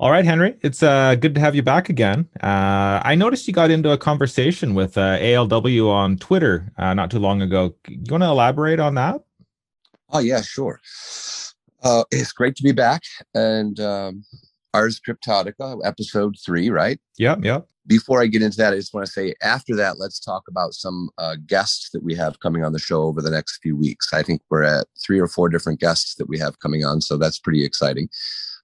All right, Henry, it's uh, good to have you back again. Uh, I noticed you got into a conversation with uh, ALW on Twitter uh, not too long ago. You want to elaborate on that? Oh, yeah, sure. Uh, it's great to be back. And um, Ars Cryptotica, episode three, right? Yep, yep. Before I get into that, I just want to say after that, let's talk about some uh, guests that we have coming on the show over the next few weeks. I think we're at three or four different guests that we have coming on. So that's pretty exciting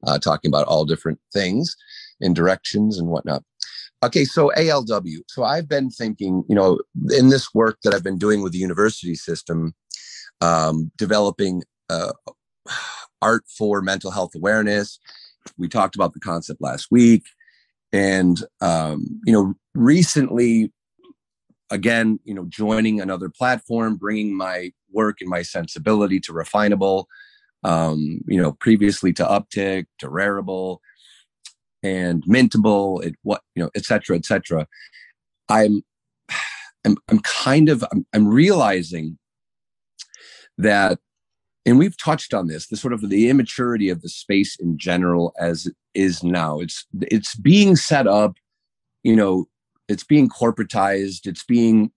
uh, talking about all different things and directions and whatnot. Okay, so ALW. So I've been thinking, you know, in this work that I've been doing with the university system, um, developing uh, art for mental health awareness. We talked about the concept last week. And, um, you know, recently, again, you know, joining another platform, bringing my work and my sensibility to Refinable um, you know, previously to Uptick, to Rarible, and Mintable, it what you know, et cetera, et cetera. I'm, I'm, I'm kind of, I'm, I'm realizing that, and we've touched on this, the sort of the immaturity of the space in general as it is now. It's, it's being set up, you know, it's being corporatized, it's being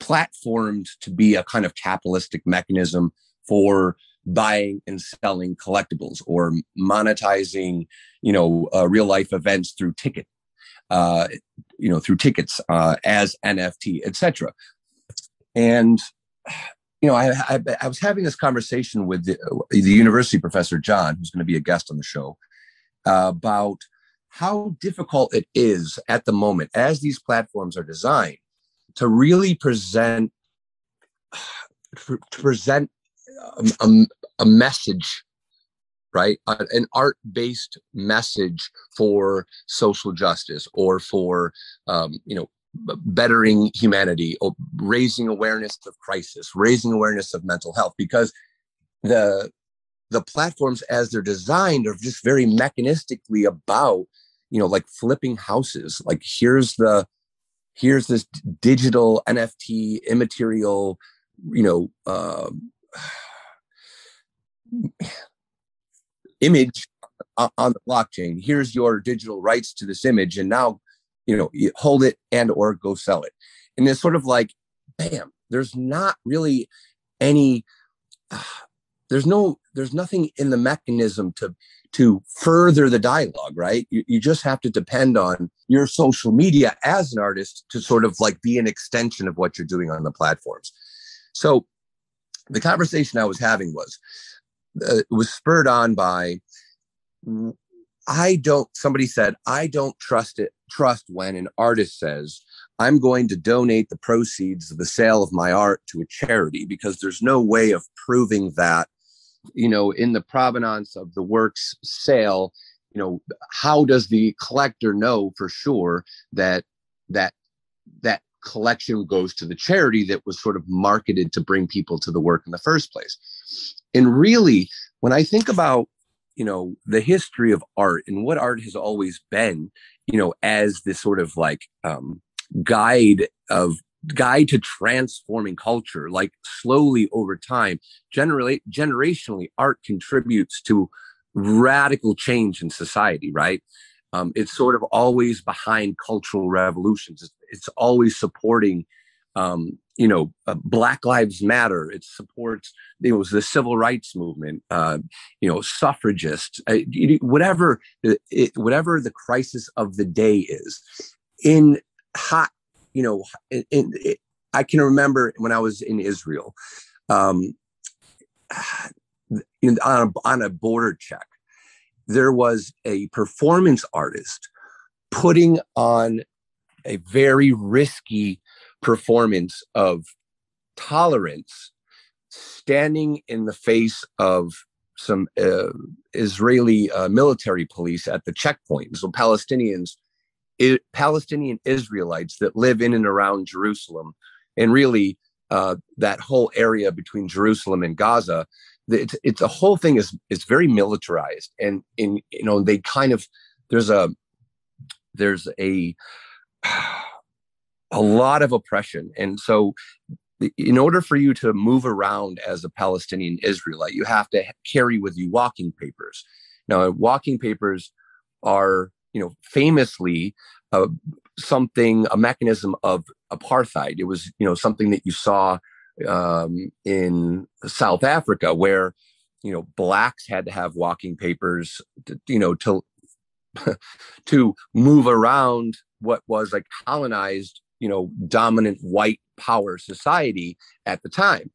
platformed to be a kind of capitalistic mechanism for buying and selling collectibles or monetizing, you know, uh, real life events through ticket, uh, you know, through tickets uh, as NFT, etc. And you know, I, I, I, was having this conversation with the, the, university professor John, who's going to be a guest on the show, uh, about how difficult it is at the moment as these platforms are designed to really present to present a, a message right? An art-based message for social justice or for um, you know bettering humanity or raising awareness of crisis raising awareness of mental health because the the platforms as they're designed are just very mechanistically about you know like flipping houses. Like here's the here's this digital nft immaterial you know uh, image on the blockchain. Here's your digital rights to this image, and now you know you hold it and or go sell it. And it's sort of like, bam. There's not really any. There's no. There's nothing in the mechanism to to further the dialogue, right? You, you just have to depend on your social media as an artist to sort of like be an extension of what you're doing on the platforms. So the conversation I was having was uh, was spurred on by I don't somebody said I don't trust it trust when an artist says I'm going to donate the proceeds of the sale of my art to a charity because there's no way of proving that you know in the provenance of the work's sale you know how does the collector know for sure that that that collection goes to the charity that was sort of marketed to bring people to the work in the first place. And really when i think about you know the history of art and what art has always been you know as this sort of like um, guide of guide to transforming culture like slowly over time generally generationally art contributes to radical change in society right? Um, it's sort of always behind cultural revolutions. It's, it's always supporting um, you know, uh, Black Lives Matter. It supports it was the civil rights movement. Uh, you know, suffragists. Uh, whatever it, whatever the crisis of the day is, in hot. You know, in, in, it, I can remember when I was in Israel, um, in, on a, on a border check, there was a performance artist putting on a very risky performance of tolerance standing in the face of some uh, Israeli uh, military police at the checkpoint. So Palestinians, Palestinian Israelites that live in and around Jerusalem, and really uh, that whole area between Jerusalem and Gaza, it's, it's a whole thing is is very militarized, and in you know they kind of there's a there's a a lot of oppression. And so, in order for you to move around as a Palestinian Israelite, you have to carry with you walking papers. Now, walking papers are, you know, famously uh, something, a mechanism of apartheid. It was, you know, something that you saw um, in South Africa where, you know, blacks had to have walking papers, to, you know, to to move around what was a colonized, you know, dominant white power society at the time.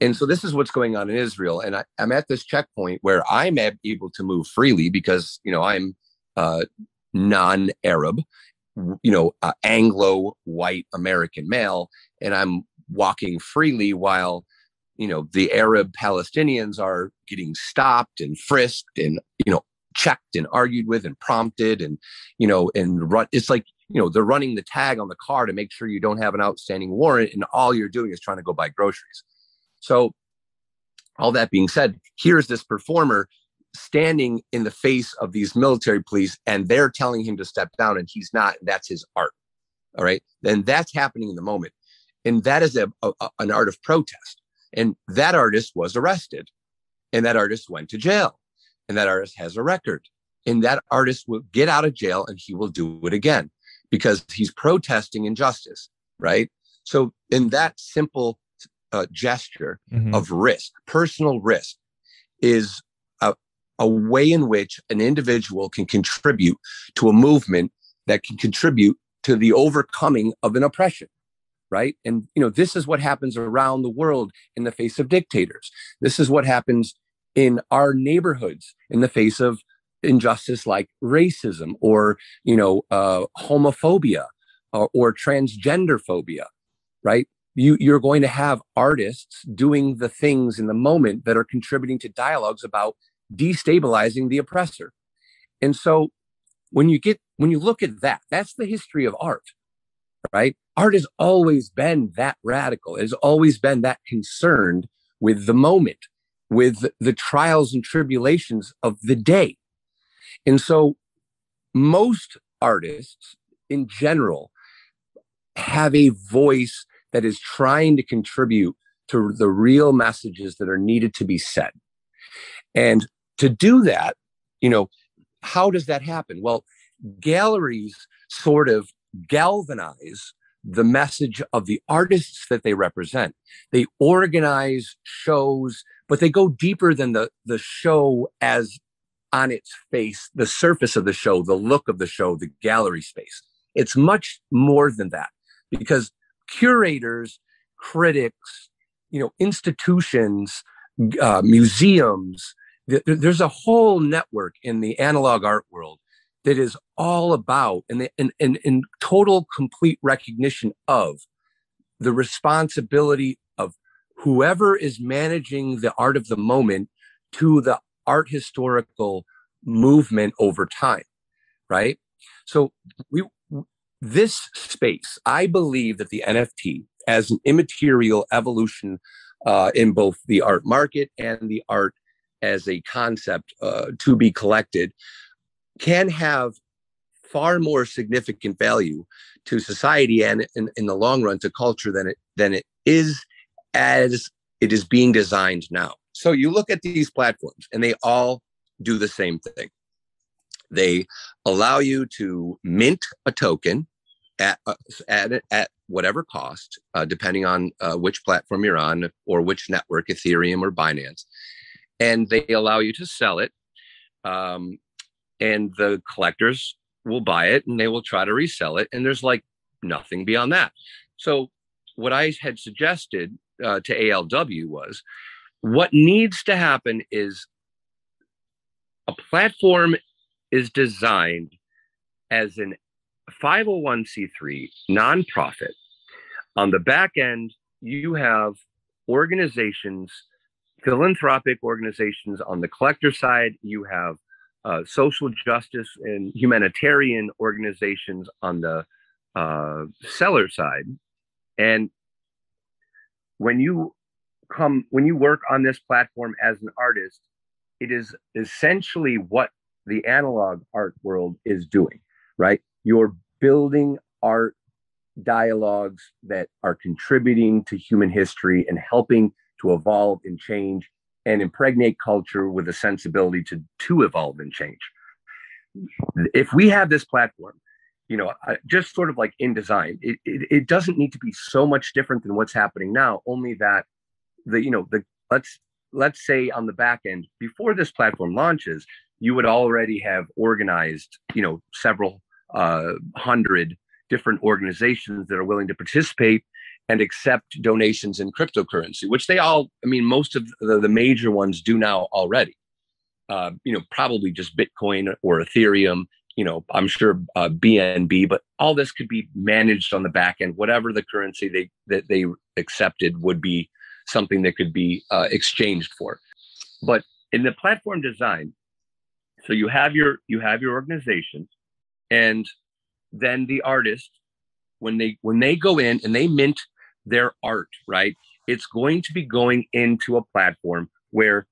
And so this is what's going on in Israel. And I, am at this checkpoint where I'm able to move freely because, you know, I'm uh, non Arab, you know, uh, Anglo white American male, and I'm walking freely while, you know, the Arab Palestinians are getting stopped and frisked and, you know, checked and argued with and prompted and, you know, and run. It's like, you know, they're running the tag on the car to make sure you don't have an outstanding warrant and all you're doing is trying to go buy groceries. So, all that being said, here's this performer standing in the face of these military police and they're telling him to step down and he's not. That's his art. All right. Then that's happening in the moment. And that is a, a, an art of protest. And that artist was arrested and that artist went to jail and that artist has a record. And that artist will get out of jail and he will do it again because he's protesting injustice. Right. So, in that simple uh, gesture mm-hmm. of risk, personal risk, is a, a way in which an individual can contribute to a movement that can contribute to the overcoming of an oppression right and you know this is what happens around the world in the face of dictators this is what happens in our neighborhoods in the face of injustice like racism or you know uh, homophobia or, or transgender phobia right? You you're going to have artists doing the things in the moment that are contributing to dialogues about destabilizing the oppressor. And so when you get when you look at that that's the history of art right? Art has always been that radical. It has always been that concerned with the moment with the trials and tribulations of the day and so most artists in general have a voice that is trying to contribute to the real messages that are needed to be said. And to do that, you know, how does that happen? Well, galleries sort of galvanize the message of the artists that they represent. They organize shows, but they go deeper than the, the show as on its face, the surface of the show, the look of the show, the gallery space. It's much more than that because curators, critics, you know, institutions, uh, museums. There's a whole network in the analog art world that is all about and in, in, in total complete recognition of the responsibility whoever is managing the art of the moment to the art historical movement over time right? So we this space, I believe that the NFT as an immaterial evolution uh, in both the art market and the art as a concept uh, to be collected can have far more significant value to society and in, in the long run to culture than it than it is as it is being designed now. So you look at these platforms and they all do the same thing. They allow you to mint a token at uh, at at whatever cost, uh, depending on uh, which platform you're on or which network, Ethereum or Binance, and they allow you to sell it. Um, and the collectors will buy it and they will try to resell it, and there's like nothing beyond that. So, what I had suggested uh, to ALW was what needs to happen is a platform is designed as an 501c3 nonprofit. On the back end, you have organizations, philanthropic organizations. On the collector side, you have uh, social justice and humanitarian organizations on the uh, seller side. And when you come, when you work on this platform as an artist, it is essentially what the analog art world is doing, right? You're building art dialogues that are contributing to human history and helping to evolve and change and impregnate culture with a sensibility to to evolve and change. If we have this platform, you know, just sort of like in design, it, it, it doesn't need to be so much different than what's happening now. Only that the you know the let's let's say on the back end before this platform launches, you would already have organized you know several uh, hundred different organizations that are willing to participate and accept donations in cryptocurrency, which they all, I mean, most of the, the major ones do now already. Uh, you know, probably just Bitcoin or Ethereum. You know, I'm sure uh, BNB, but all this could be managed on the back end. Whatever the currency they that they accepted would be something that could be uh, exchanged for. But in the platform design, so you have your you have your organization, and then the artist when they when they go in and they mint their art, right? It's going to be going into a platform where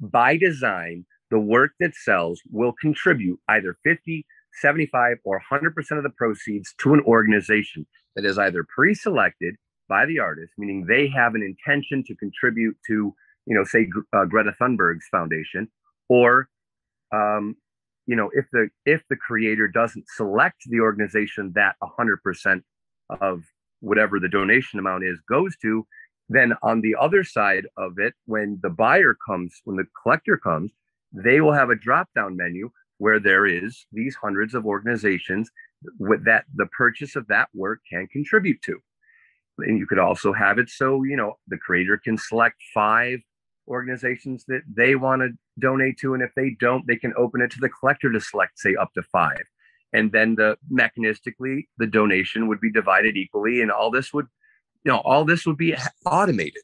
by design, the work that sells will contribute either 50, 75, or 100% of the proceeds to an organization that is either pre selected by the artist, meaning they have an intention to contribute to, you know, say uh, Greta Thunberg's foundation, or, um, you know, if the if the creator doesn't select the organization that 100% of whatever the donation amount is goes to then on the other side of it when the buyer comes when the collector comes they will have a drop down menu where there is these hundreds of organizations with that the purchase of that work can contribute to. And you could also have it so you know the creator can select five organizations that they want to donate to and if they don't they can open it to the collector to select say up to five. And then the mechanistically the donation would be divided equally and all this would you know all this would be automated.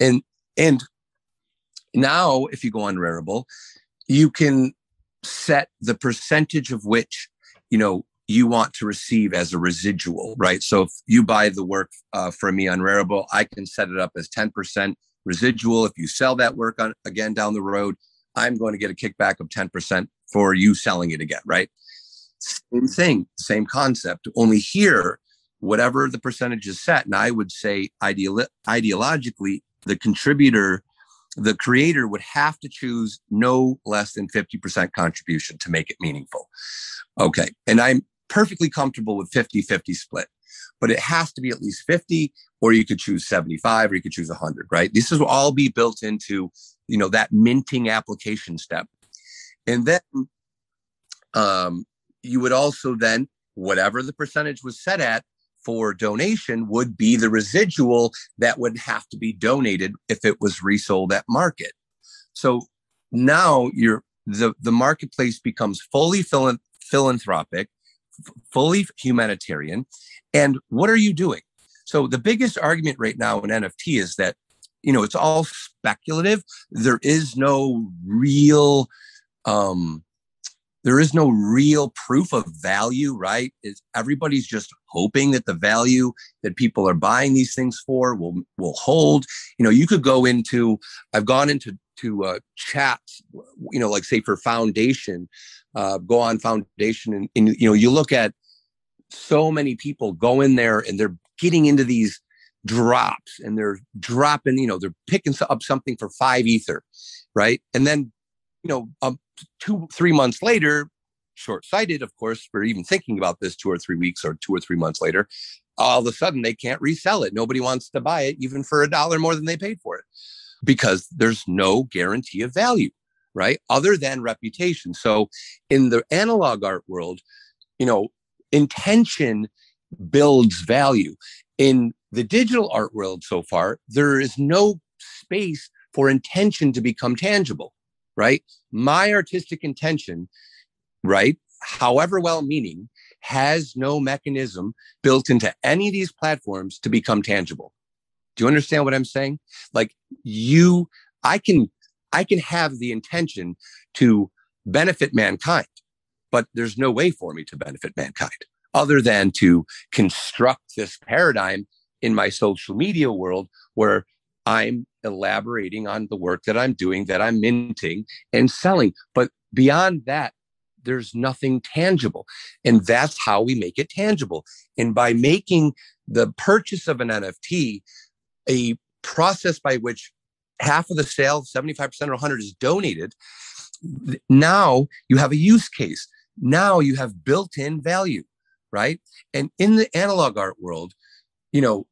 And and now if you go on Rarible you can set the percentage of which you know you want to receive as a residual right so if you buy the work uh, from me on Rarible i can set it up as 10% residual if you sell that work on again down the road i'm going to get a kickback of 10% for you selling it again right same thing, same concept. Only here, whatever the percentage is set, and I would say ideal, ideologically, the contributor, the creator would have to choose no less than 50% contribution to make it meaningful. Okay. And I'm perfectly comfortable with 50 50 split, but it has to be at least 50, or you could choose 75, or you could choose 100, right? This will all be built into, you know, that minting application step. And then um, you would also then, whatever the percentage was set at for donation, would be the residual that would have to be donated if it was resold at market. So now you're the, the marketplace becomes fully philanthropic, f- fully humanitarian. And what are you doing? So the biggest argument right now in NFT is that, you know, it's all speculative. There is no real um, there is no real proof of value, right? It's, everybody's just hoping that the value that people are buying these things for will will hold. You know, you could go into. I've gone into to uh, chats, you know, like say for foundation, uh, go on foundation, and, and you know, you look at so many people go in there and they're getting into these drops and they're dropping, you know, they're picking up something for five ether, right? And then, you know, um, two, three months later, short sighted, of course, for even thinking about this two or three weeks or two or three months later, all of a sudden they can't resell it. Nobody wants to buy it, even for a dollar more than they paid for it, because there's no guarantee of value, right? Other than reputation. So in the analog art world, you know, intention builds value. In the digital art world so far, there is no space for intention to become tangible right? My artistic intention, right, however well meaning, has no mechanism built into any of these platforms to become tangible. Do you understand what I'm saying? Like you, I can, I can have the intention to benefit mankind, but there's no way for me to benefit mankind other than to construct this paradigm in my social media world where I'm elaborating on the work that I'm doing, that I'm minting and selling. But beyond that, there's nothing tangible. And that's how we make it tangible. And by making the purchase of an NFT a process by which half of the sale, 75% or 100 is donated. Now you have a use case. Now you have built in value, right? And in the analog art world, you know,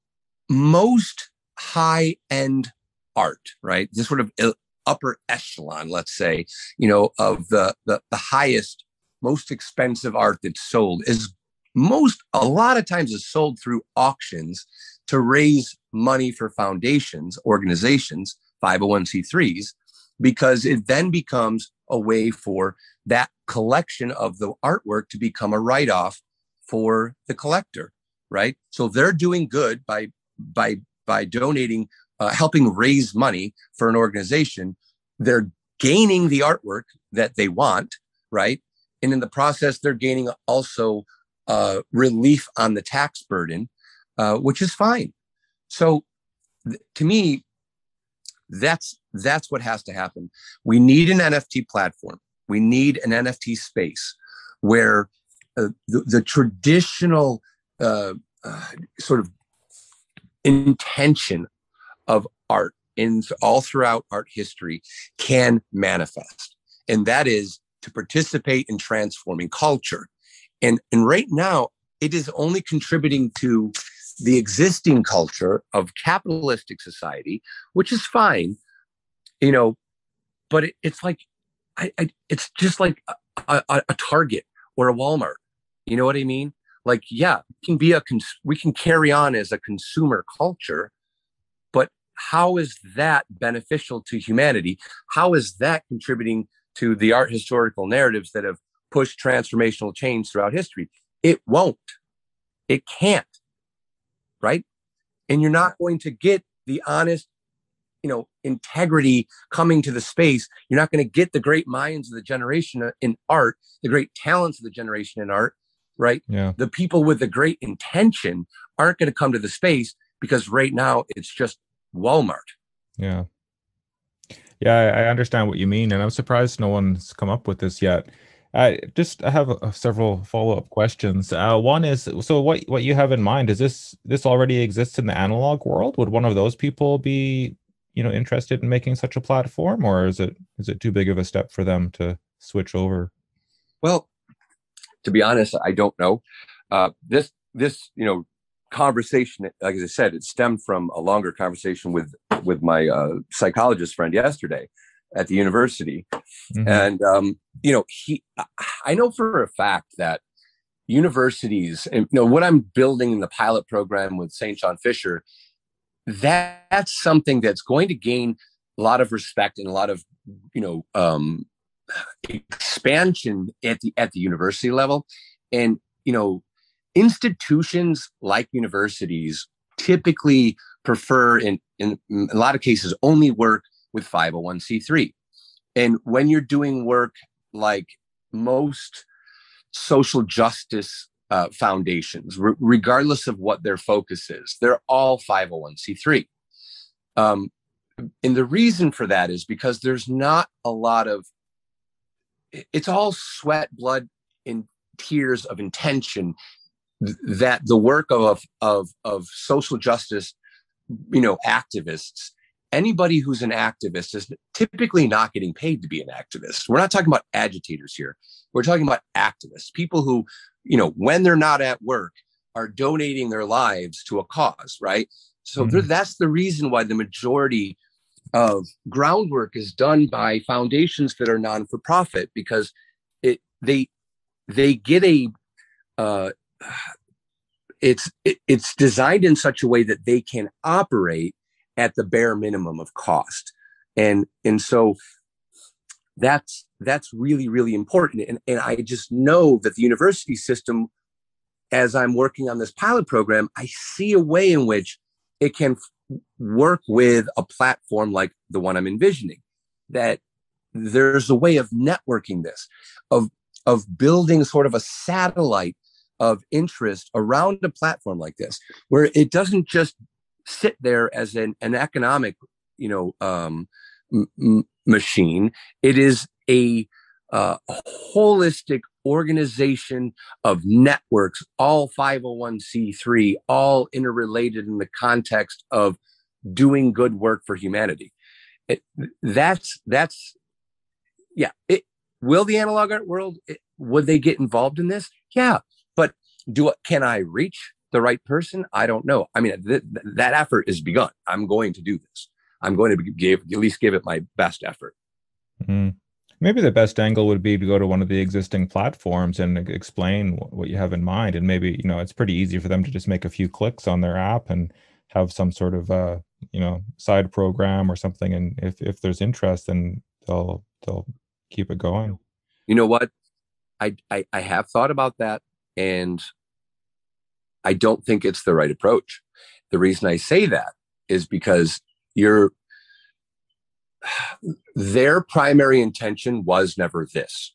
most high end art, right? This sort of upper echelon, let's say, you know, of the, the, the highest, most expensive art that's sold is most, a lot of times is sold through auctions to raise money for foundations, organizations, 501c3s, because it then becomes a way for that collection of the artwork to become a write off for the collector, right? So they're doing good by by by donating, uh, helping raise money for an organization. They're gaining the artwork that they want, right? And in the process, they're gaining also uh, relief on the tax burden, uh, which is fine. So, th- to me, that's that's what has to happen. We need an NFT platform. We need an NFT space where uh, the, the, traditional uh, uh, sort of intention of art in all throughout art history can manifest, and that is to participate in transforming culture. And and right now, it is only contributing to the existing culture of capitalistic society, which is fine, you know, but it, it's like, I, I, it's just like a, a, a, Target or a Walmart. You know what I mean? Like, yeah, can be a, cons- we can carry on as a consumer culture, but how is that beneficial to humanity? How is that contributing to the art historical narratives that have pushed transformational change throughout history? It won't. It can't right? And you're not going to get the honest, you know, integrity coming to the space. You're not going to get the great minds of the generation uh, in art, the great talents of the generation in art, right? Yeah. The people with the great intention aren't going to come to the space because right now it's just Walmart. Yeah. Yeah, I understand what you mean, and I'm surprised no one's come up with this yet. I just I have a, several follow up questions. Uh, one is so what what you have in mind is this this already exists in the analog world? Would one of those people be you know interested in making such a platform, or is it is it too big of a step for them to switch over? Well, to be honest, I don't know. Uh, this this you know conversation, like as I said, it stemmed from a longer conversation with with my uh, psychologist friend yesterday at the university. Mm-hmm. And, um, you know, he, I know for a fact that universities, and, you know, what I'm building in the pilot program with St. John Fisher, that, that's something that's going to gain a lot of respect and a lot of, you know, um, expansion at the, at the university level. And, you know, institutions like universities typically prefer in, in, a lot of cases only work with 501c3. And when you're doing work like most social justice uh, foundations, regardless of what their focus is, they're all 501c3. Um, and the reason for that is because there's not a lot of, it's all sweat, blood, and tears of intention that the work of, of, of social justice, you know, activists anybody who's an activist is typically not getting paid to be an activist. We're not talking about agitators here. We're talking about activists, people who, you know, when they're not at work, are donating their lives to a cause, right? So mm-hmm. that's the reason why the majority of groundwork is done by foundations that are non for profit because it they they get a uh, it's it, it's designed in such a way that they can operate at the bare minimum of cost. And, and so that's, that's really, really important. And, and I just know that the university system, as I'm working on this pilot program, I see a way in which it can work with a platform like the one I'm envisioning that there's a way of networking this, of, of building sort of a satellite of interest around a platform like this, where it doesn't just sit there as an, an economic, you know, um, m- machine. It is a, uh, a holistic organization of networks, all 501c3, all interrelated in the context of doing good work for humanity. it, that's that's yeah. It will the analog art world it, would they get involved in this? Yeah, but do can I reach the right person? I don't know. I mean, th- that effort is begun. I'm going to do this. I'm going to give at least give it my best effort. Mm-hmm. Maybe the best angle would be to go to one of the existing platforms and explain what you have in mind. And maybe, you know, it's pretty easy for them to just make a few clicks on their app and have some sort of, uh, you know, side program or something. And if, if there's interest, then they'll, they'll keep it going. You know what? I, I, I have thought about that and I don't think it's the right approach. The reason I say that is because you're their primary intention was never this.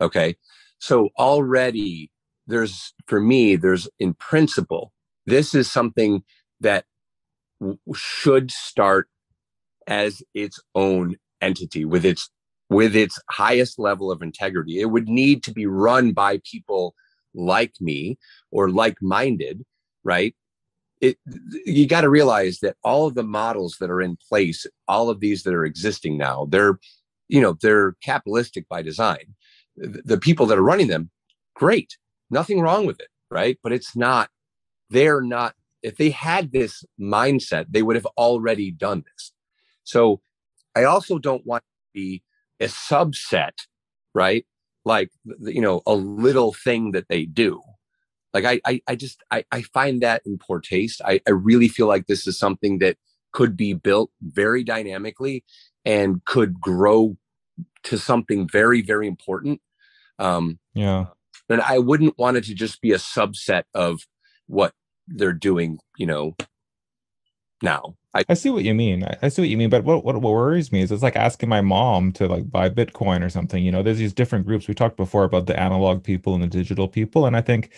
Okay. So already there's, for me, there's in principle, this is something that w- should start as its own entity with its with its highest level of integrity it would need to be run by people like me or like minded right it you got to realize that all of the models that are in place all of these that are existing now they're you know they're capitalistic by design. The people that are running them great. Nothing wrong with it right? But it's not they're not if they had this mindset they would have already done this. So i also don't want to be a subset right? Like you know a little thing that they do like I, I, I just, I, I find that in poor taste. I, I really feel like this is something that could be built very dynamically and could grow to something very, very important. Um, yeah. And I wouldn't want it to just be a subset of what they're doing, you know, now. I, I see what you mean. I, I, see what you mean. But what, what, what worries me is it's like asking my mom to like buy Bitcoin or something. You know, there's these different groups. We talked before about the analog people and the digital people, and I think,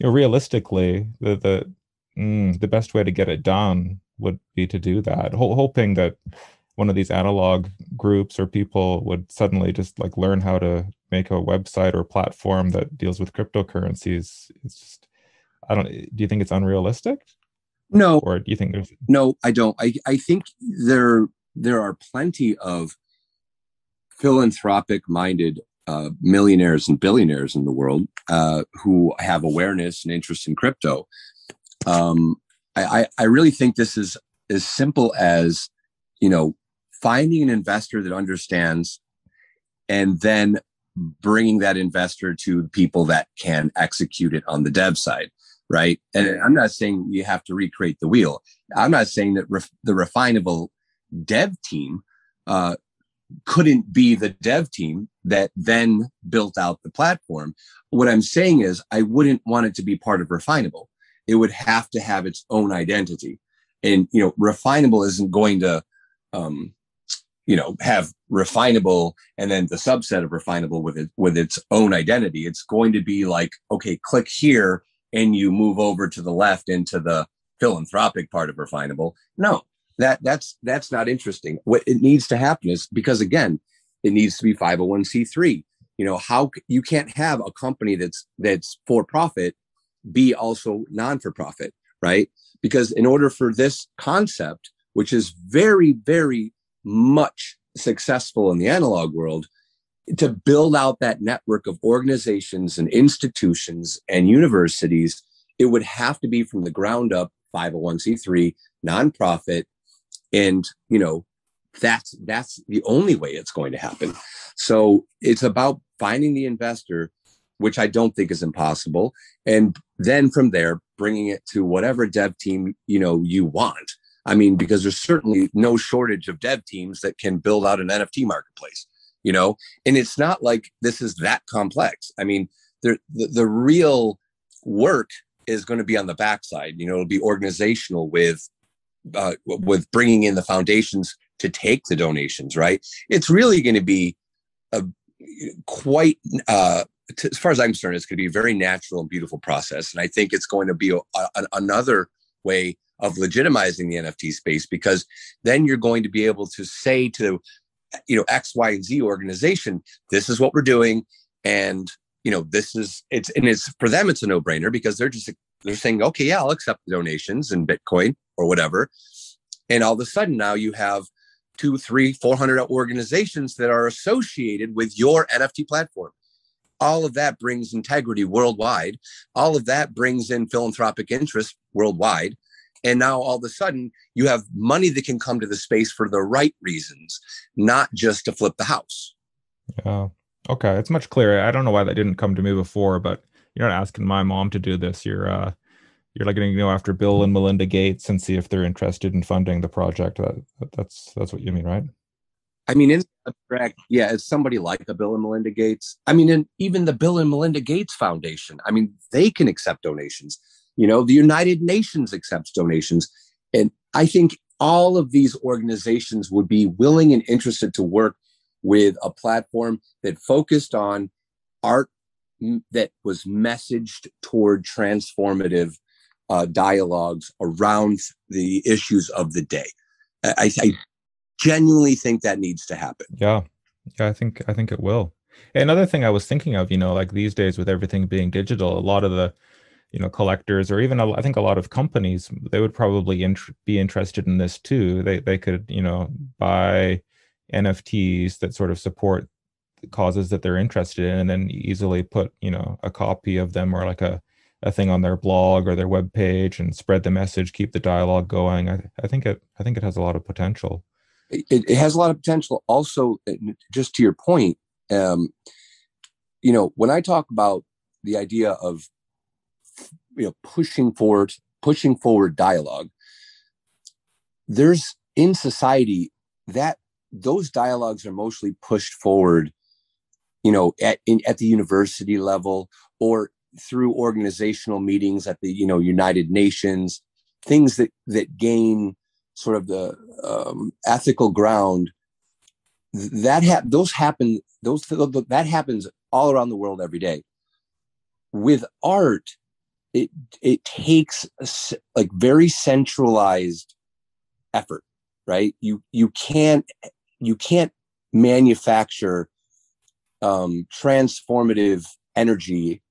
you know, realistically, the the mm, the best way to get it done would be to do that. Ho- hoping that one of these analog groups or people would suddenly just like learn how to make a website or platform that deals with cryptocurrencies. It's just, I don't. Do you think it's unrealistic? No. Or do you think there's No, I don't. I, I think there there are plenty of philanthropic minded uh, millionaires and billionaires in the world uh, who have awareness and interest in crypto. Um, I, I really think this is as simple as, you know, finding an investor that understands and then bringing that investor to people that can execute it on the dev side right? And I'm not saying you have to recreate the wheel. I'm not saying that ref- the refinable dev team uh, couldn't be the dev team that then built out the platform. What I'm saying is, I wouldn't want it to be part of refinable. It would have to have its own identity. And, you know, refinable isn't going to, um, you know, have refinable and then the subset of refinable with it, with its own identity. It's going to be like, okay, click here and you move over to the left into the philanthropic part of refinable. No that that's that's not interesting. What it needs to happen is because again it needs to be 501c3 you know how you can't have a company that's that's for profit be also non for profit right? Because in order for this concept which is very very much successful in the analog world to build out that network of organizations and institutions and universities, it would have to be from the ground up 501c3 nonprofit. And, you know, that's, that's the only way it's going to happen. So it's about finding the investor, which I don't think is impossible. And then from there, bringing it to whatever dev team, you know, you want. I mean, because there's certainly no shortage of dev teams that can build out an NFT marketplace you know? And it's not like this is that complex. I mean the, the, real work is going to be on the backside. You know it'll be organizational with uh, with bringing in the foundations to take the donations right? It's really going to be a quite uh, as far as i'm concerned it's going to be a very natural and beautiful process. And i think it's going to be a, a, another way of legitimizing the nft space because then you're going to be able to say to you know x y and z organization this is what we're doing and you know this is it's and it's for them it's a no-brainer because they're just they're saying okay yeah i'll accept the donations in bitcoin or whatever and all of a sudden now you have two, three, four hundred organizations that are associated with your NFT platform. All of that brings integrity worldwide. All of that brings in philanthropic interest worldwide. And now all of a sudden, you have money that can come to the space for the right reasons, not just to flip the house. Yeah. Okay. It's much clearer. I don't know why that didn't come to me before, but you're not asking my mom to do this. You're uh you're like going to go after Bill and Melinda Gates and see if they're interested in funding the project. That, that's that's what you mean, right? I mean, in abstract, yeah, it's somebody like a Bill and Melinda Gates. I mean, and even the Bill and Melinda Gates Foundation. I mean, they can accept donations. You know, the United Nations accepts donations, and I think all of these organizations would be willing and interested to work with a platform that focused on art that was messaged toward transformative uh, dialogues around the issues of the day. I, I, genuinely think that needs to happen. Yeah, yeah, I think I think it will. Another thing I was thinking of, you know, like these days with everything being digital, a lot of the, you know, collectors or even I think a lot of companies, they would probably int- be interested in this too. They they could, you know, buy NFTs that sort of support causes that they're interested in, and then easily put, you know, a copy of them or like a a thing on their blog or their web page and spread the message, keep the dialogue going. I, I think it I think it has a lot of potential. It, it has a lot of potential. Also, uh, just to your point, um, you know, when I talk about the idea of you know pushing forward pushing forward dialogue, there's in society that those dialogues are mostly pushed forward you know at in, at the university level or through organizational meetings at the you know United Nations, things that that gain sort of the um, ethical ground. That ha- those happen those that happens all around the world every day. With art, it it takes a, like very centralized effort, right? You you can't you can't manufacture um, transformative energy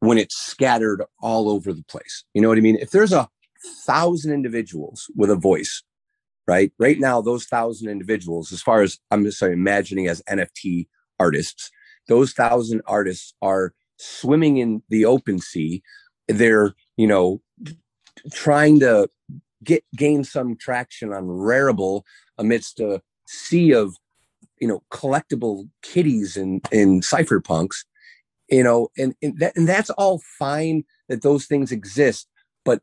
when it's scattered all over the place. You know what I mean? If there's a thousand individuals with a voice, right? Right now, those thousand individuals, as far as I'm just imagining as NFT artists, those thousand artists are swimming in the open sea. They're, you know, trying to get gain some traction on Rarible amidst a sea of, you know, collectible kitties and, and cypherpunks you know and, and, that, and that's all fine that those things exist but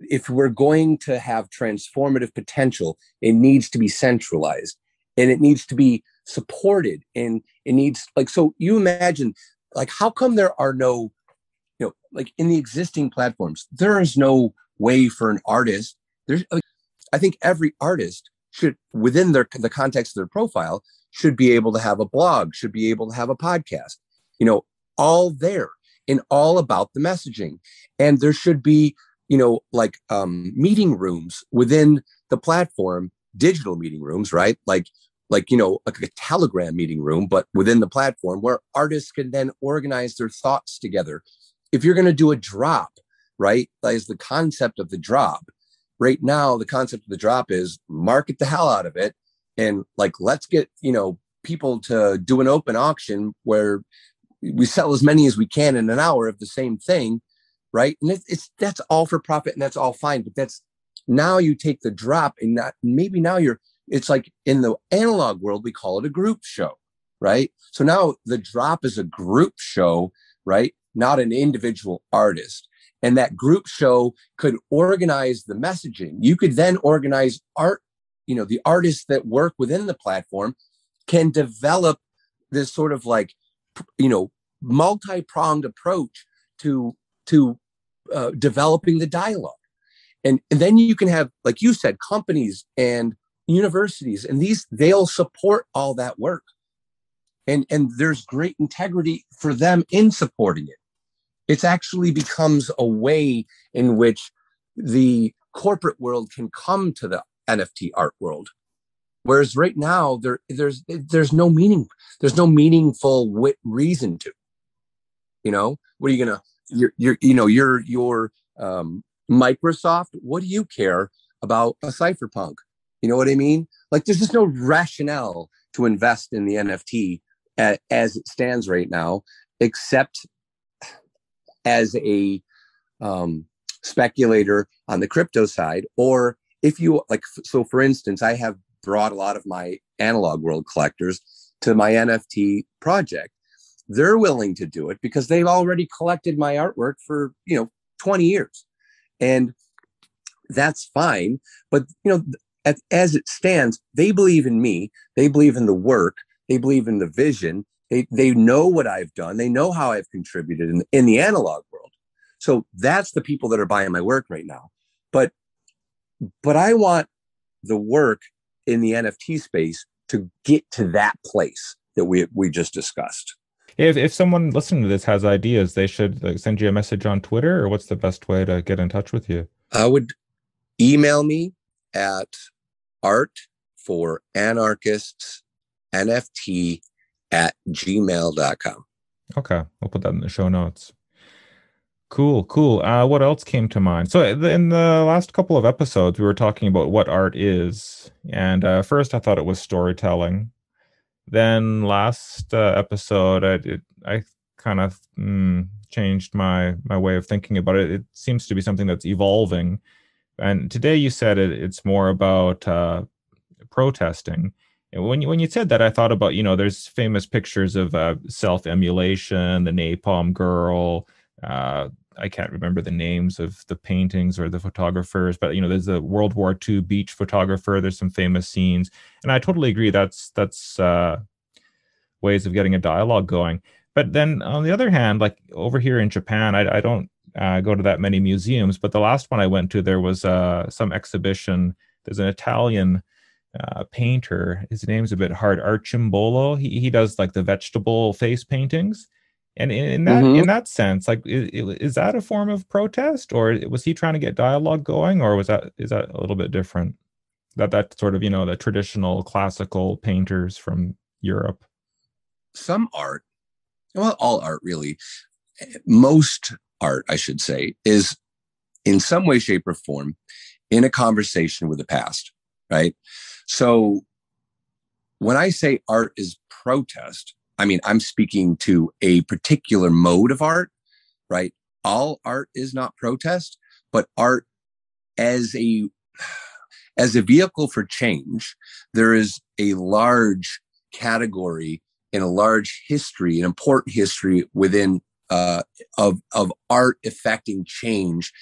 if we're going to have transformative potential it needs to be centralized and it needs to be supported and it needs like so you imagine like how come there are no know like in the existing platforms there is no way for an artist there's like, i think every artist should within their the context of their profile should be able to have a blog should be able to have a podcast you know, all there and all about the messaging. And there should be, you know, like um, meeting rooms within the platform, digital meeting rooms, right? Like, like you know, like a Telegram meeting room, but within the platform where artists can then organize their thoughts together. If you're going to do a drop, right, that is the concept of the drop. Right now, the concept of the drop is market the hell out of it, and like let's get you know people to do an open auction where we sell as many as we can in an hour of the same thing right? And it's, it's that's all for profit and that's all fine but that's now you take the drop and not maybe now you're it's like in the analog world we call it a group show right? So now the drop is a group show right not an individual artist. And that group show could organize the messaging. You could then organize art you know the artists that work within the platform can develop this sort of like you know multi-pronged approach to to uh, developing the dialogue. And, and then you can have like you said companies and universities and these they'll support all that work. And and there's great integrity for them in supporting it it actually becomes a way in which the corporate world can come to the nft art world Whereas right now there there's there's no meaning there's no meaningful wit reason to. You know, what are you gonna you're you're you know you're your um, Microsoft. What do you care about a cypherpunk? You know what I mean? Like there's just no rationale to invest in the NFT as it stands right now, except as a um, speculator on the crypto side, or if you like. So, for instance, I have brought a lot of my analog world collectors to my NFT project. They're willing to do it because they've already collected my artwork for you know 20 years, and that's fine. But you know, as, as it stands, they believe in me. They believe in the work. They believe in the vision. They, they know what I've done. They know how I've contributed in, in the analog world. So that's the people that are buying my work right now. But but I want the work in the NFT space to get to that place that we we just discussed. If if someone listening to this has ideas, they should like, send you a message on Twitter, or what's the best way to get in touch with you? I would email me at art for anarchists nft at gmail.com okay i'll put that in the show notes. Cool cool. Uh, what else came to mind? So in the last couple of episodes we were talking about what art is and uh, first i thought it was storytelling. Then last uh, episode i it, i kind of mm, changed my my way of thinking about it. It seems to be something that's evolving. And today you said it, it's more about uh, protesting. When you, when you said that, I thought about you know there's famous pictures of uh, self immolation, the Napalm Girl. Uh, I can't remember the names of the paintings or the photographers, but you know there's a World War II beach photographer. There's some famous scenes, and I totally agree. That's that's uh, ways of getting a dialogue going. But then on the other hand, like over here in Japan, I, I don't uh, go to that many museums, but the last one I went to, there was uh, some exhibition. There's an Italian uh, painter. His name's a bit hard, Arcimboldo. He he does like the vegetable face paintings, and in, in that mm-hmm. in that sense, like is, is, that a form of protest, or was he trying to get dialogue going, or was that is that a little bit different? That that sort of you know the traditional classical painters from Europe. Some art, well, all art really. Most art, I should say, is in some way, shape, or form in a conversation with the past, right? So when I say art is protest, I mean, I'm speaking to a particular mode of art, right? All art is not protest, but art as a as a vehicle for change, there is a large category in a large history, an important history within uh, of of art affecting change,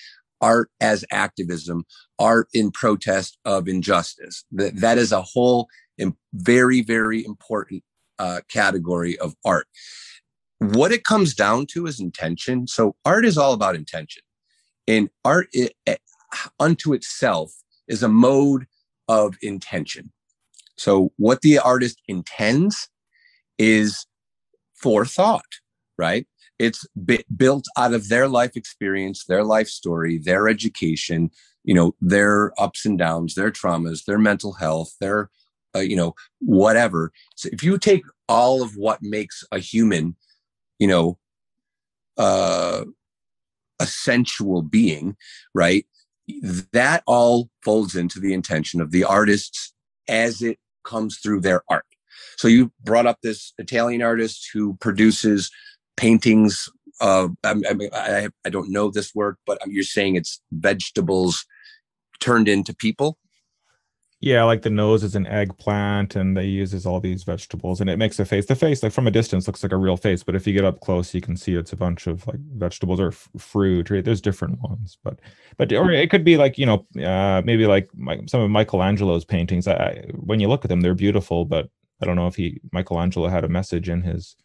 art as activism, art in protest of injustice. That that is a whole very very important uh, category of art. What it comes down to is intention. So art is all about intention, and art it, it, unto itself is a mode of intention. So what the artist intends is forethought, right? It's b- built out of their life experience their life story their education you know their ups and downs their traumas their mental health their uh, you know whatever. So if you take all of what makes a human you know uh a sensual being right that all folds into the intention of the artists as it comes through their art. So you brought up this italian artist who produces paintings of I, I, I don't know this work, but you're saying it's vegetables turned into people. Yeah, like the nose is an eggplant, and they uses all these vegetables, and it makes a face. The face, like from a distance, looks like a real face, but if you get up close, you can see it's a bunch of like vegetables or f- fruit. Right? There's different ones, but but or it could be like you know uh, maybe like my, some of Michelangelo's paintings. I, when you look at them, they're beautiful, but I don't know if he Michelangelo had a message in his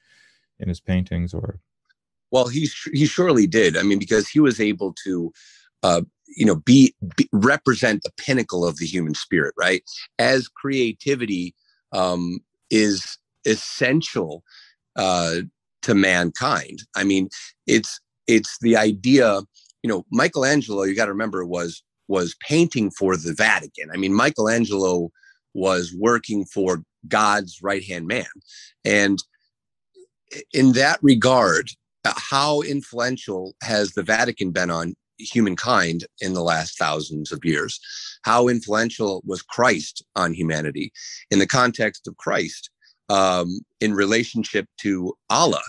in his paintings or? Well he he surely did. I mean because he was able to uh, you know be, be, represent the pinnacle of the human spirit right? As creativity um, is essential uh, to mankind. I mean it's it's the idea you know michelangelo you got to remember was was painting for the vatican. I mean michelangelo was working for god's right hand man. And in that regard, uh, how influential has the Vatican been on humankind in the last thousands of years. How influential was Christ on humanity in the context of Christ? Um, in relationship to Allah,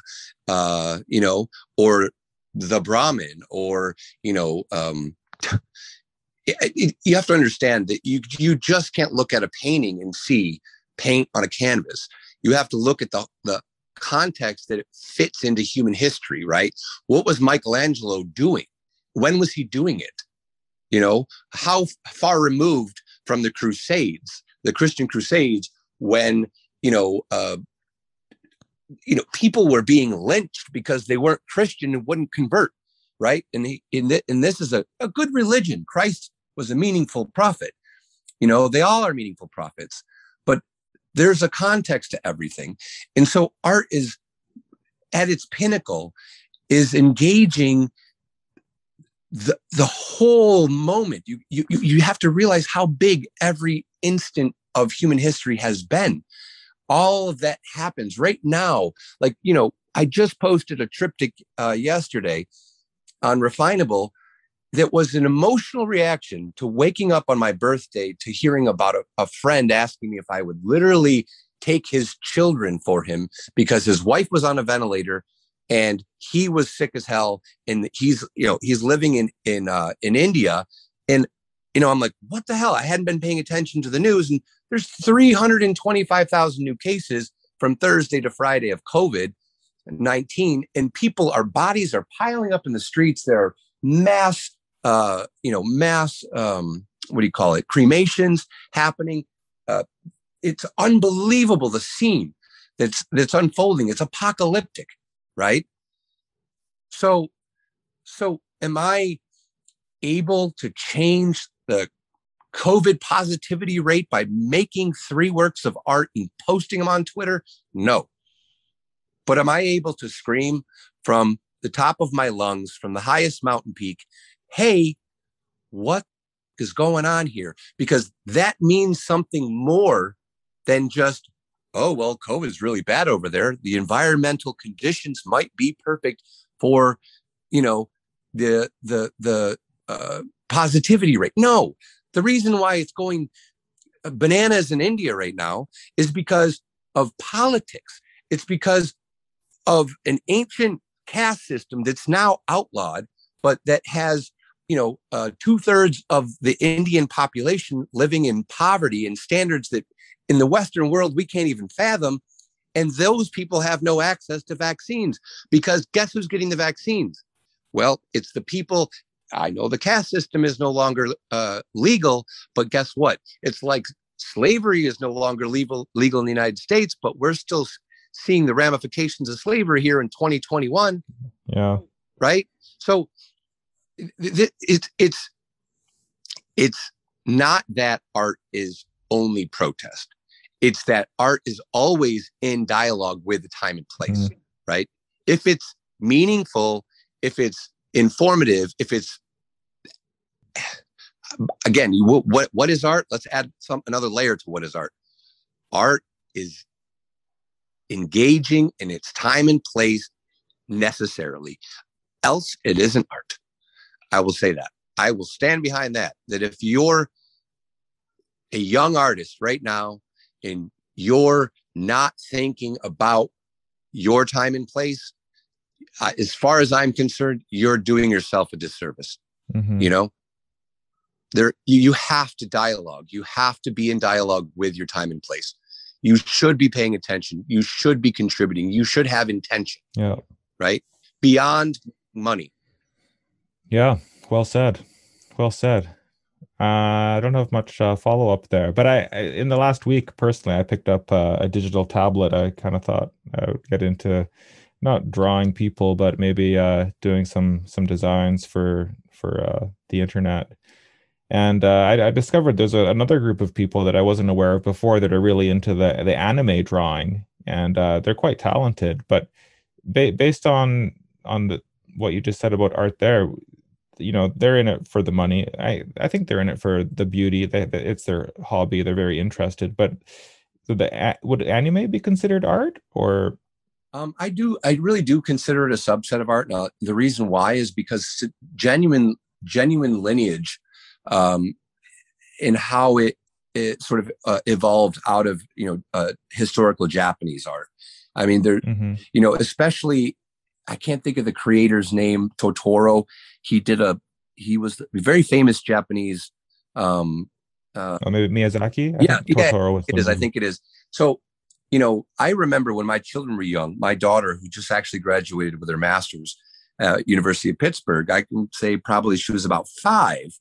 uh, you know, or the Brahmin, or you know, um, you have to understand that you you just can't look at a painting and see paint on a canvas. You have to look at the the context that it fits into human history, right? What was Michelangelo doing? When was he doing it? You know, how far removed from the Crusades, the Christian Crusades, when you know, uh, you know, people were being lynched because they weren't Christian and wouldn't convert, right? And he, in, th- and this is a, a good religion. Christ was a meaningful prophet. You know, they all are meaningful prophets, there's a context to everything. And so art is at its pinnacle is engaging the the whole moment. You you you have to realize how big every instant of human history has been. All of that happens right now. Like you know, I just posted a triptych uh, yesterday on Refinable that was an emotional reaction to waking up on my birthday to hearing about a, a, friend asking me if I would literally take his children for him because his wife was on a ventilator and he was sick as hell and he's you know he's living in in uh in India. And you know I'm like what the hell? I hadn't been paying attention to the news and there's 325,000 new cases from Thursday to Friday of COVID 19 and people our bodies are piling up in the streets. There are mass uh, you know, mass, um, what do you call it, cremations happening. Uh, it's unbelievable the scene that's that's unfolding. It's apocalyptic, right? So, so am I able to change the COVID positivity rate by making three works of art and posting them on Twitter? No. But am I able to scream from the top of my lungs, from the highest mountain peak, hey, what is going on here? Because that means something more than just, oh, well, COVID is really bad over there. The environmental conditions might be perfect for, you know, the, the, the, uh, positivity rate. No, the reason why it's going bananas in India right now is because of politics. It's because of an ancient caste system that's now outlawed, but that has you know, uh, two thirds of the Indian population living in poverty and standards that in the Western world we can't even fathom. And those people have no access to vaccines because guess who's getting the vaccines? Well, it's the people. I know the caste system is no longer uh, legal, but guess what? It's like slavery is no longer legal legal in the United States, but we're still seeing the ramifications of slavery here in 2021. Yeah. Right. So it's it's it's not that art is only protest. It's that art is always in dialogue with the time and place mm. right? If it's meaningful if it's informative if it's again what what is art? Let's add some another layer to what is art. Art is engaging in its time and place necessarily else it isn't art I will say that. I will stand behind that. That if you're a young artist right now and you're not thinking about your time and place, uh, as far as I'm concerned, you're doing yourself a disservice. Mm-hmm. You know, there you, you have to dialogue. You have to be in dialogue with your time and place. You should be paying attention. You should be contributing. You should have intention. Yeah. Right. Beyond money. Yeah, well said. Well said. Uh, I don't have much uh, follow up there, but I, I, in the last week personally, I picked up uh, a digital tablet. I kind of thought I would get into not drawing people, but maybe uh, doing some some designs for for uh, the internet. And uh, I, I, discovered there's a, another group of people that I wasn't aware of before that are really into the the anime drawing, and they're quite talented. But ba- based on on the what you just said about art there you know they're in it for the money i i think they're in it for the beauty that it's their hobby they're very interested but the would anime be considered art or um, I do. I really do consider it a subset of art. Now, the reason why is because genuine, genuine lineage um, in how it it sort of uh, evolved out of you know uh, historical Japanese art. I mean, there, mm-hmm. you know, especially I can't think of the creator's name, Totoro. He did a he was a very famous Japanese. Um, uh, oh, maybe Miyazaki. I yeah, yeah, it is. I think it is. So, you know, I remember when my children were young. My daughter, who just actually graduated with her master's at University of Pittsburgh, I can say probably she was about five,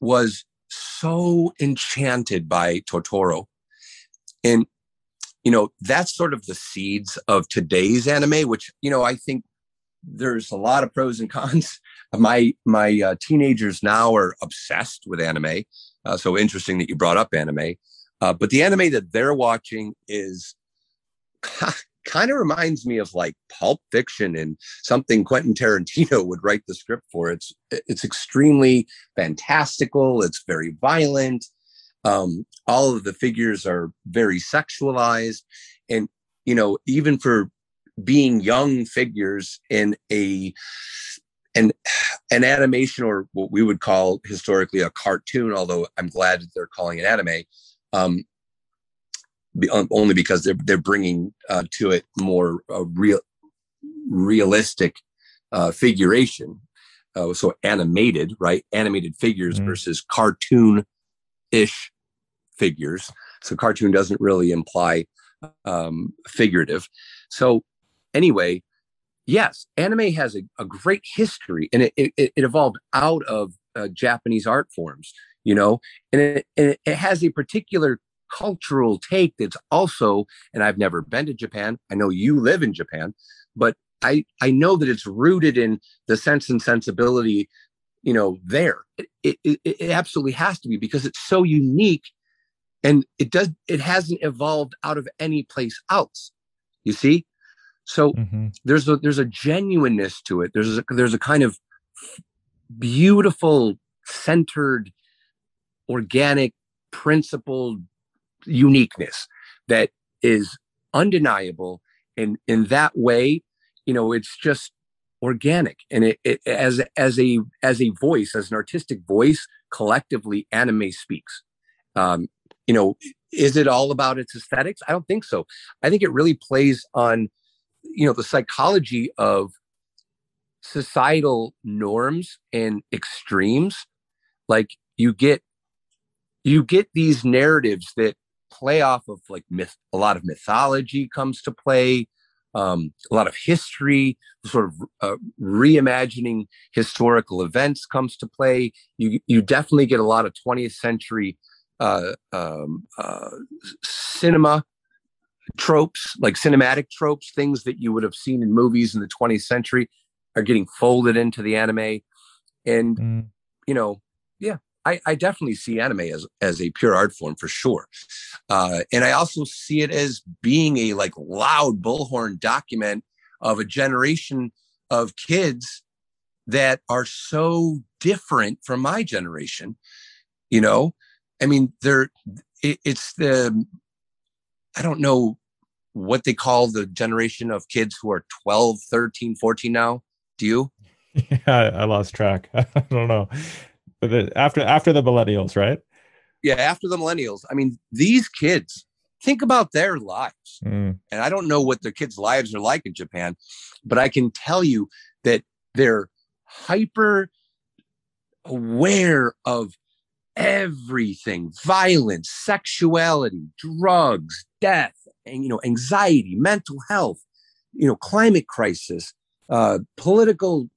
was so enchanted by Totoro. And, you know, that's sort of the seeds of today's anime, which, you know, I think there's a lot of pros and cons. My my uh, teenagers now are obsessed with anime. Uh, so interesting that you brought up anime. Uh, but the anime that they're watching is kind of reminds me of like Pulp Fiction and something Quentin Tarantino would write the script for. It's it's extremely fantastical. It's very violent. Um, all of the figures are very sexualized, and you know, even for being young figures in a an an animation or what we would call historically a cartoon, although I'm glad that they're calling it anime. Um, um, only because they're they're bringing uh, to it more uh, real realistic uh, figuration. Uh, so animated, right? Animated figures mm-hmm. versus cartoon ish figures. So cartoon doesn't really imply um, figurative. So anyway, yes, anime has a, a great history, and it, it, it evolved out of uh, Japanese art forms. You know, and it, it has a particular cultural take that's also, and I've never been to Japan. I know you live in Japan, but I, I know that it's rooted in the sense and sensibility, you know, there. It, it, it absolutely has to be because it's so unique and it does, it hasn't evolved out of any place else. You see? So mm-hmm. there's a, there's a genuineness to it. There's a, there's a kind of beautiful, centered, organic, principled uniqueness that is undeniable. And in that way, you know, it's just organic and it, it, as as a as a voice as an artistic voice collectively anime speaks um you know is it all about its aesthetics i don't think so i think it really plays on you know the psychology of societal norms and extremes like you get you get these narratives that play off of like myth a lot of mythology comes to play um, a lot of history sort of uh, reimagining historical events comes to play. You you definitely get a lot of 20th century uh, um, uh, cinema tropes like cinematic tropes things that you would have seen in movies in the 20th century are getting folded into the anime and mm. you know yeah I, I, definitely see anime as as a pure art form for sure, uh, and I also see it as being a like loud bullhorn document of a generation of kids that are so different from my generation. You know, I mean, they're it, it's the I don't know what they call the generation of kids who are 12 13 14 now do you yeah i lost track i don't know But after after the millennials, right? Yeah, after the millennials. I mean, these kids think about their lives, mm. and I don't know what their kids' lives are like in Japan, but I can tell you that they're hyper aware of everything violence sexuality drugs death and you know anxiety mental health you know climate crisis uh, political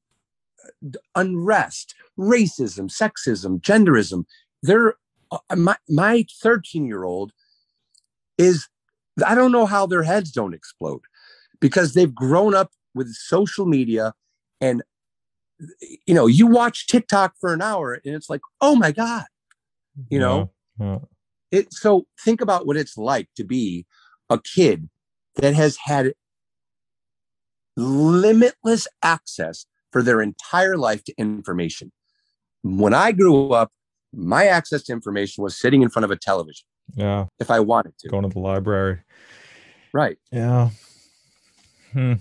unrest, racism, sexism, genderism. They're uh, my my 13 year old is I don't know how their heads don't explode because they've grown up with social media and you know you watch TikTok for an hour and it's like oh my god you know yeah, yeah. it so think about what it's like to be a kid that has had limitless access for their entire life to information. When I grew up, my access to information was sitting in front of a television. Yeah. If I wanted to. Going to the library. Right. Yeah. Hmm.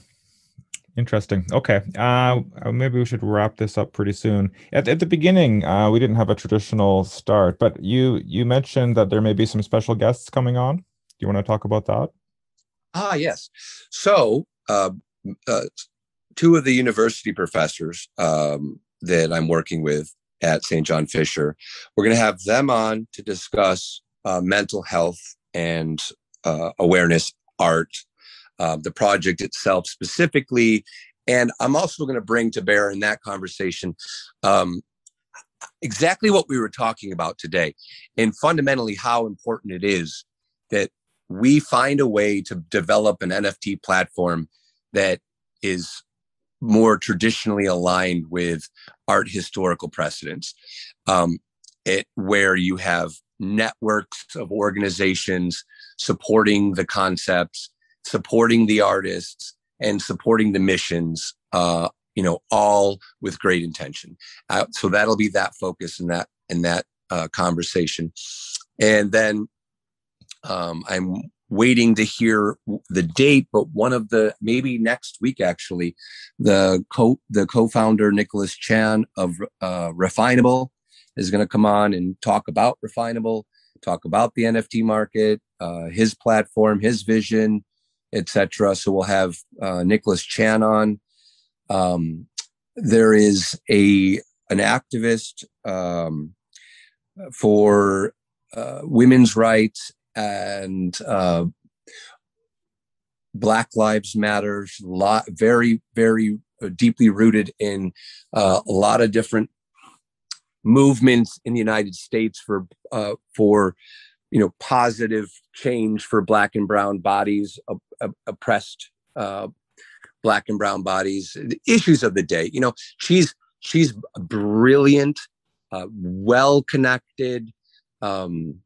Interesting. Okay. Uh, uh, maybe we should wrap this up pretty soon. At, at the beginning, uh, we didn't have a traditional start, but you you mentioned that there may be some special guests coming on. Do you want to talk about that? Ah, yes. So, uh, uh, two of the university professors um, that I'm working with at St. John Fisher, we're going to have them on to discuss uh, mental health and uh, awareness art, uh, the project itself specifically. And I'm also going to bring to bear in that conversation um, exactly what we were talking about today, and fundamentally how important it is that we find a way to develop an NFT platform that is more traditionally aligned with art historical precedents, um, it, where you have networks of organizations supporting the concepts, supporting the artists, and supporting the missions. Uh, you know, all with great intention. Uh, so that'll be that focus in that in that uh, conversation, and then um, I'm waiting to hear the date, but one of the maybe next week actually, the co the co-founder Nicholas Chan of uh, Refinable is going to come on and talk about Refinable, talk about the NFT market, uh, his platform, his vision, etc. So we'll have uh, Nicholas Chan on. Um, there is a an activist um, for uh, women's rights and uh, Black Lives Matters. lot very very uh, deeply rooted in uh, a lot of different movements in the United States for uh, for you know positive change for Black and Brown bodies, uh, oppressed uh, Black and Brown bodies, the issues of the day. You know, she's she's brilliant, uh, well connected. Um,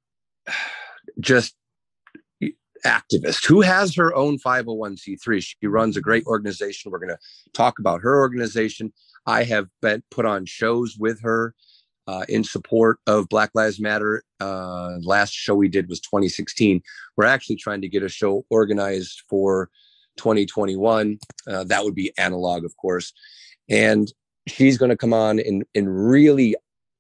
just activist who has her own 501c3 she runs a great organization we're going to talk about her organization i have been put on shows with her uh, in support of black lives matter uh, last show we did was 2016 we're actually trying to get a show organized for 2021 uh, that would be analog of course and she's going to come on and, and really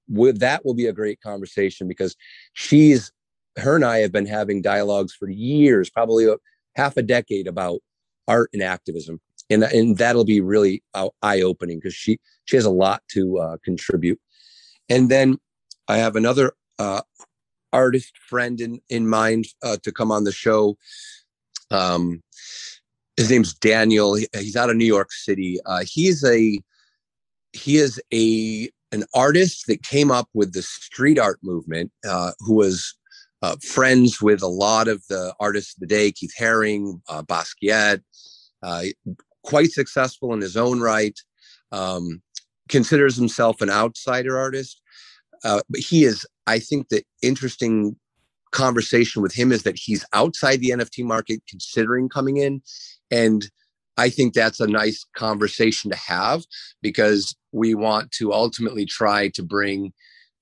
with that will be a great conversation because she's her and I have been having dialogues for years, probably a, half a decade about art and activism. And, and that'll be really uh, eye opening because she, she has a lot to uh, contribute. And then I have another uh, artist friend in, in mind uh, to come on the show. Um, his name's Daniel. He's out of New York City. Uh, he's a, he is a, an artist that came up with the street art movement, uh, who was uh, friends with a lot of the artists of the day, Keith Haring, uh, Basquiat, uh, quite successful in his own right, um, considers himself an outsider artist. Uh, but he is, I think, the interesting conversation with him is that he's outside the NFT market considering coming in. And I think that's a nice conversation to have because we want to ultimately try to bring,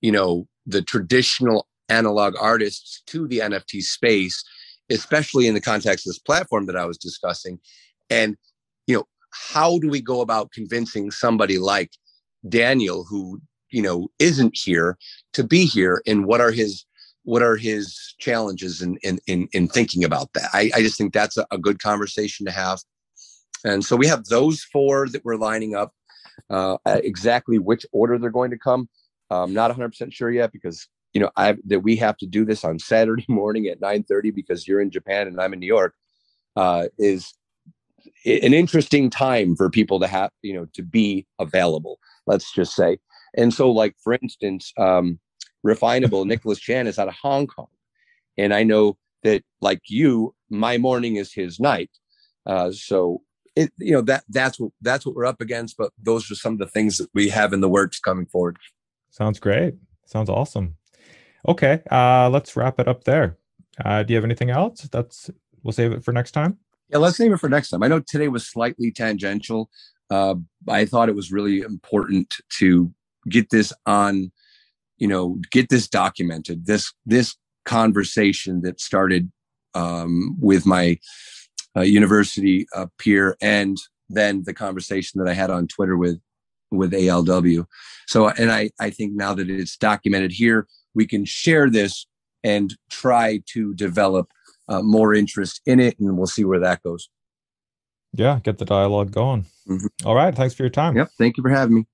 you know, the traditional analog artists to the NFT space, especially in the context of this platform that I was discussing. And, you know, how do we go about convincing somebody like Daniel, who, you know, isn't here to be here and what are his what are his challenges in in in, in thinking about that? I, I just think that's a, a good conversation to have. And so we have those four that we're lining up. Uh, exactly which order they're going to come. I'm not 100% sure yet because you know, I that we have to do this on Saturday morning at 9:30 because you're in Japan and I'm in New York uh, is an interesting time for people to have, you know, to be available. Let's just say. And so, like for instance, um, refinable Nicholas Chan is out of Hong Kong, and I know that like you, my morning is his night. Uh, so it, you know that that's what that's what we're up against. But those are some of the things that we have in the works coming forward. Sounds great. Sounds awesome. Okay, uh, let's wrap it up there. Uh, do you have anything else? That's we'll save it for next time. Yeah, let's save it for next time. I know today was slightly tangential uh, I thought it was really important to get this on, you know, get this documented. This this conversation that started um, with my uh, university uh, peer, and then the conversation that I had on Twitter with with ALW. So, and I I think now that it's documented here, we can share this and try to develop uh, more interest in it, and we'll see where that goes. Yeah, get the dialogue going. Mm-hmm. All right. Thanks for your time. Yep. Thank you for having me.